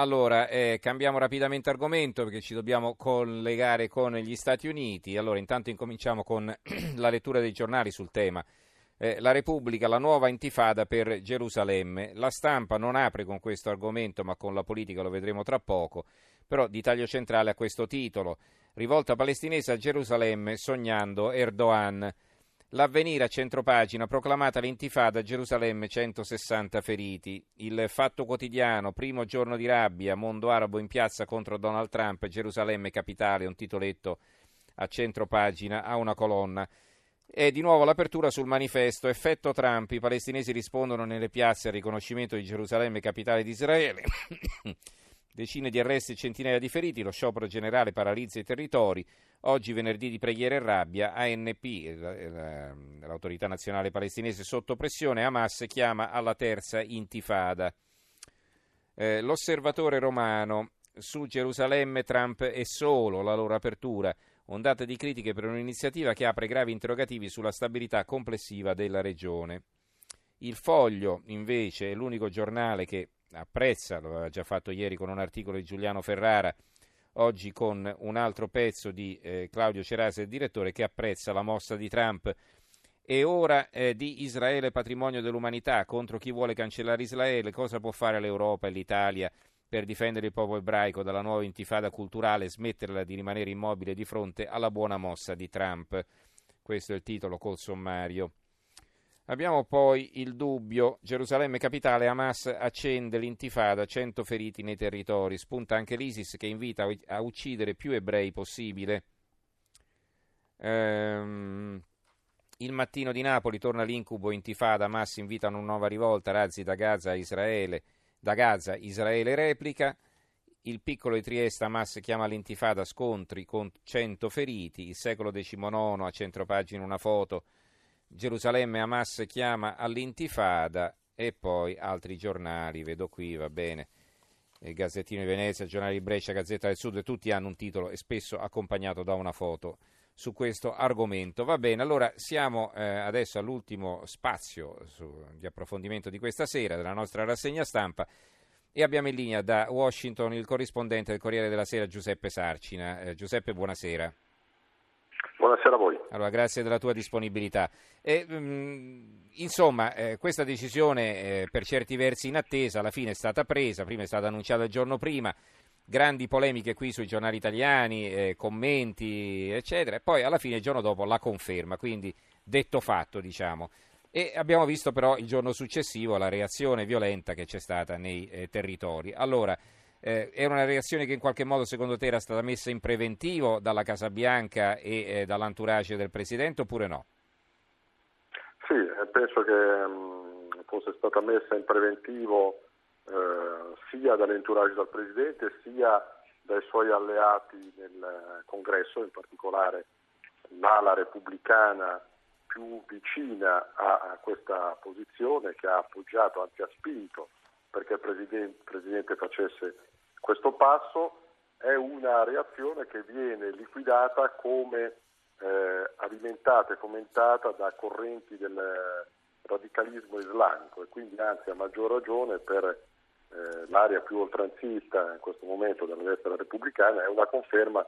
Allora, eh, cambiamo rapidamente argomento perché ci dobbiamo collegare con gli Stati Uniti. Allora, intanto incominciamo con la lettura dei giornali sul tema. Eh, la Repubblica, la nuova intifada per Gerusalemme. La stampa non apre con questo argomento, ma con la politica lo vedremo tra poco. Però di taglio centrale a questo titolo. Rivolta palestinese a Gerusalemme, sognando Erdogan. L'avvenire a centropagina, proclamata l'intifada, Gerusalemme 160 feriti. Il fatto quotidiano, primo giorno di rabbia, mondo arabo in piazza contro Donald Trump, Gerusalemme capitale, un titoletto a centropagina, a una colonna. E di nuovo l'apertura sul manifesto, effetto Trump, i palestinesi rispondono nelle piazze al riconoscimento di Gerusalemme capitale di Israele. Decine di arresti e centinaia di feriti, lo sciopero generale paralizza i territori. Oggi, venerdì di preghiera e rabbia, ANP, l'autorità nazionale palestinese sotto pressione, Hamas chiama alla terza intifada. Eh, l'osservatore romano su Gerusalemme, Trump è solo, la loro apertura. Ondate di critiche per un'iniziativa che apre gravi interrogativi sulla stabilità complessiva della regione. Il Foglio, invece, è l'unico giornale che apprezza, lo aveva già fatto ieri con un articolo di Giuliano Ferrara, oggi con un altro pezzo di eh, Claudio Cerase, il direttore, che apprezza la mossa di Trump. E ora eh, di Israele patrimonio dell'umanità contro chi vuole cancellare Israele, cosa può fare l'Europa e l'Italia per difendere il popolo ebraico dalla nuova intifada culturale e smetterla di rimanere immobile di fronte alla buona mossa di Trump? Questo è il titolo col sommario. Abbiamo poi il dubbio, Gerusalemme capitale, Hamas accende l'intifada, 100 feriti nei territori, spunta anche l'ISIS che invita a uccidere più ebrei possibile. Ehm, il mattino di Napoli torna l'incubo intifada, Hamas invita a una nuova rivolta, razzi da Gaza a Israele, da Gaza Israele replica. Il piccolo di Trieste, Hamas chiama l'intifada scontri con 100 feriti, il secolo XIX a centropagina una foto Gerusalemme Hamas chiama all'intifada e poi altri giornali, vedo qui, va bene. Il Gazzettino di Venezia, il Giornale di Brescia, Gazzetta del Sud, tutti hanno un titolo e spesso accompagnato da una foto su questo argomento. Va bene, allora siamo eh, adesso all'ultimo spazio su, di approfondimento di questa sera della nostra rassegna stampa e abbiamo in linea da Washington il corrispondente del Corriere della Sera Giuseppe Sarcina. Eh, Giuseppe, buonasera. Buonasera a voi. Allora, grazie della tua disponibilità. E, mh, mm, insomma, eh, questa decisione eh, per certi versi inattesa alla fine è stata presa, prima è stata annunciata il giorno prima, grandi polemiche qui sui giornali italiani, eh, commenti, eccetera, e poi alla fine il giorno dopo la conferma, quindi detto fatto, diciamo. E abbiamo visto però il giorno successivo la reazione violenta che c'è stata nei eh, territori. Allora, eh, era una reazione che in qualche modo secondo te era stata messa in preventivo dalla Casa Bianca e eh, dall'entourage del Presidente oppure no? Sì, eh, penso che mh, mm, fosse stata messa in preventivo eh, sia dall'entourage del Presidente sia dai suoi alleati nel Congresso, in particolare l'ala repubblicana più vicina a, a questa posizione che ha appoggiato, anzi ha spinto perché il Presidente, Presidente facesse questo passo è una reazione che viene liquidata come eh, alimentata e fomentata da correnti del radicalismo islamico e quindi anzi a maggior ragione per eh, l'area più oltranzista in questo momento della destra repubblicana è una conferma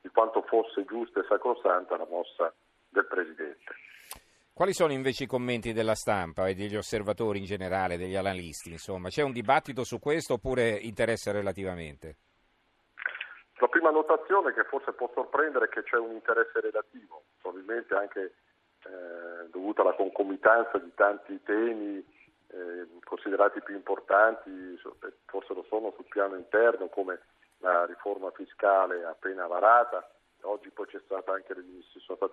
di quanto fosse giusta e sacrosanta la mossa del Presidente. Quali sono invece i commenti della stampa e degli osservatori in generale, degli analisti? Insomma, c'è un dibattito su questo oppure interessa relativamente? La prima notazione che forse può sorprendere è che c'è un interesse relativo, probabilmente anche eh, dovuto alla concomitanza di tanti temi eh, considerati più importanti, forse lo sono sul piano interno come la riforma fiscale appena varata, oggi poi ci sono state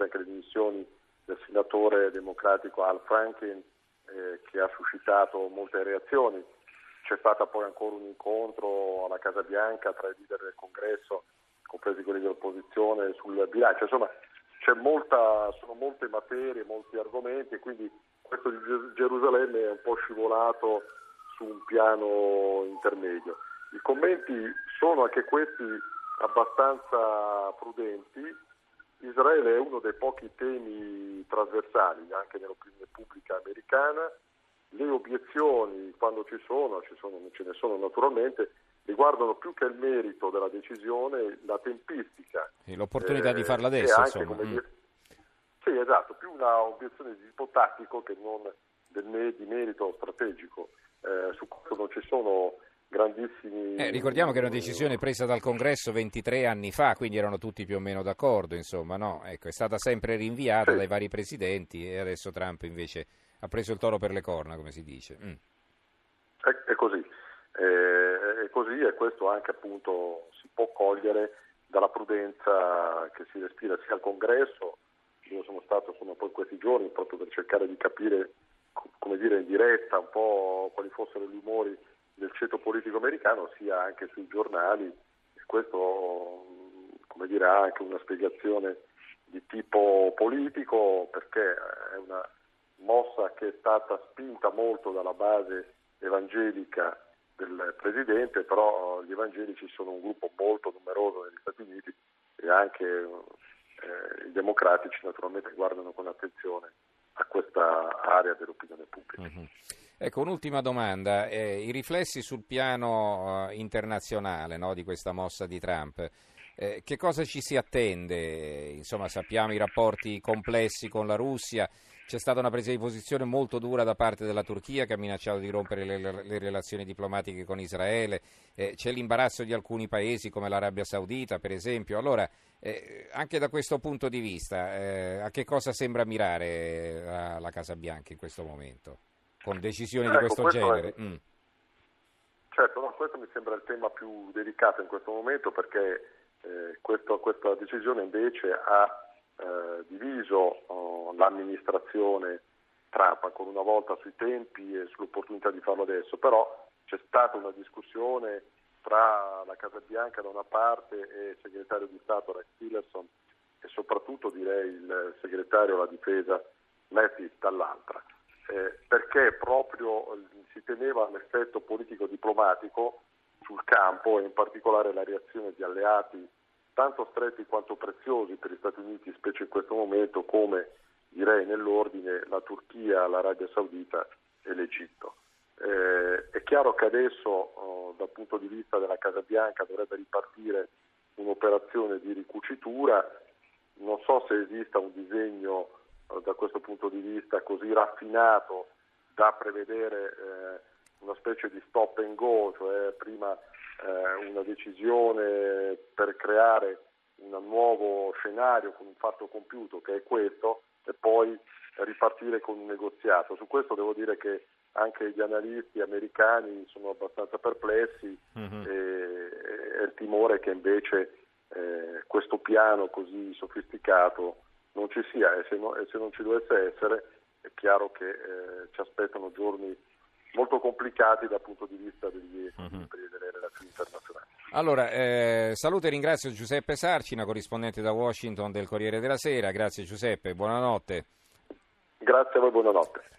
anche le dimissioni del senatore democratico Al Franklin eh, che ha suscitato molte reazioni. C'è stato poi ancora un incontro alla Casa Bianca tra i leader del congresso, compresi quelli dell'opposizione, sul bilancio. Insomma, molta, sono molte materie, molti argomenti e quindi questo di Gerusalemme è un po' scivolato su un piano intermedio. I commenti sono anche questi abbastanza prudenti, Israele è uno dei pochi temi trasversali anche nell'opinione pubblica americana. Le obiezioni, quando ci sono, ci sono non ce ne sono naturalmente, riguardano più che il merito della decisione la tempistica. Sì, l'opportunità eh, di farla adesso, anche, insomma. Mm. Dire, sì, esatto, più una obiezione di tipo tattico che non del, di merito strategico. Eh, su questo non ci sono grandissimi... Eh, ricordiamo che è una decisione presa dal Congresso 23 anni fa, quindi erano tutti più o meno d'accordo, insomma, no? Ecco, è stata sempre rinviata sì. dai vari presidenti e adesso Trump invece ha preso il toro per le corna, come si dice. Mm. È, è, così, è, è così e questo anche appunto si può cogliere dalla prudenza che si respira sia al Congresso, io sono stato insomma, poi questi giorni proprio per cercare di capire come dire in diretta un po' quali fossero gli umori del ceto politico americano sia anche sui giornali. E questo come dire, ha anche una spiegazione di tipo politico perché è una mossa che è stata spinta molto dalla base evangelica del Presidente, però gli evangelici sono un gruppo molto numeroso negli Stati Uniti e anche eh, i democratici naturalmente guardano con attenzione a questa area dell'opinione pubblica. Mm-hmm. Ecco, un'ultima domanda. Eh, I riflessi sul piano eh, internazionale no, di questa mossa di Trump, eh, che cosa ci si attende? Insomma, sappiamo i rapporti complessi con la Russia, c'è stata una presa di posizione molto dura da parte della Turchia che ha minacciato di rompere le, le relazioni diplomatiche con Israele, eh, c'è l'imbarazzo di alcuni paesi come l'Arabia Saudita, per esempio. Allora, eh, anche da questo punto di vista, eh, a che cosa sembra mirare la, la Casa Bianca in questo momto? con decisioni ecco, di questo, questo genere. È... Mm. Certo, no, questo mi sembra il tema più delicato in questo momento perché eh, questo, questa decisione invece ha eh, diviso oh, l'amministrazione Trump ancora una volta sui tempi e sull'opportunità di farlo adesso, però c'è stata una discussione tra la Casa Bianca da una parte e il segretario di Stato Rex Tillerson e soprattutto direi il segretario alla difesa Mattis dall'altra. Eh, perché proprio eh, si teneva l'effetto politico-diplomatico sul campo e in particolare la reazione di alleati tanto stretti quanto preziosi per gli Stati Uniti, specie in questo momento, come direi nell'ordine la Turchia, l'Arabia Saudita e l'Egitto. Eh, è chiaro che adesso oh, dal punto di vista della Casa Bianca dovrebbe ripartire un'operazione di ricucitura, non so se esista un disegno eh, da questo punto di vista così raffinato da prevedere eh, una specie di stop and go, cioè prima eh, una decisione per creare un nuovo scenario con un fatto compiuto che è questo e poi ripartire con un negoziato. Su questo devo dire che anche gli analisti americani sono abbastanza perplessi mm-hmm. e, e, il timore che invece eh, questo piano così sofisticato non ci sia e se, no, e se non ci dovesse essere è chiaro che eh, ci aspettano giorni molto complicati dal punto di vista degli equilibri uh-huh. delle relazioni internazionali. Allora, eh, saluto e ringrazio Giuseppe Sarcina, corrispondente da Washington del Corriere della Sera. Grazie Giuseppe, buonanotte. Grazie a voi, buonanotte.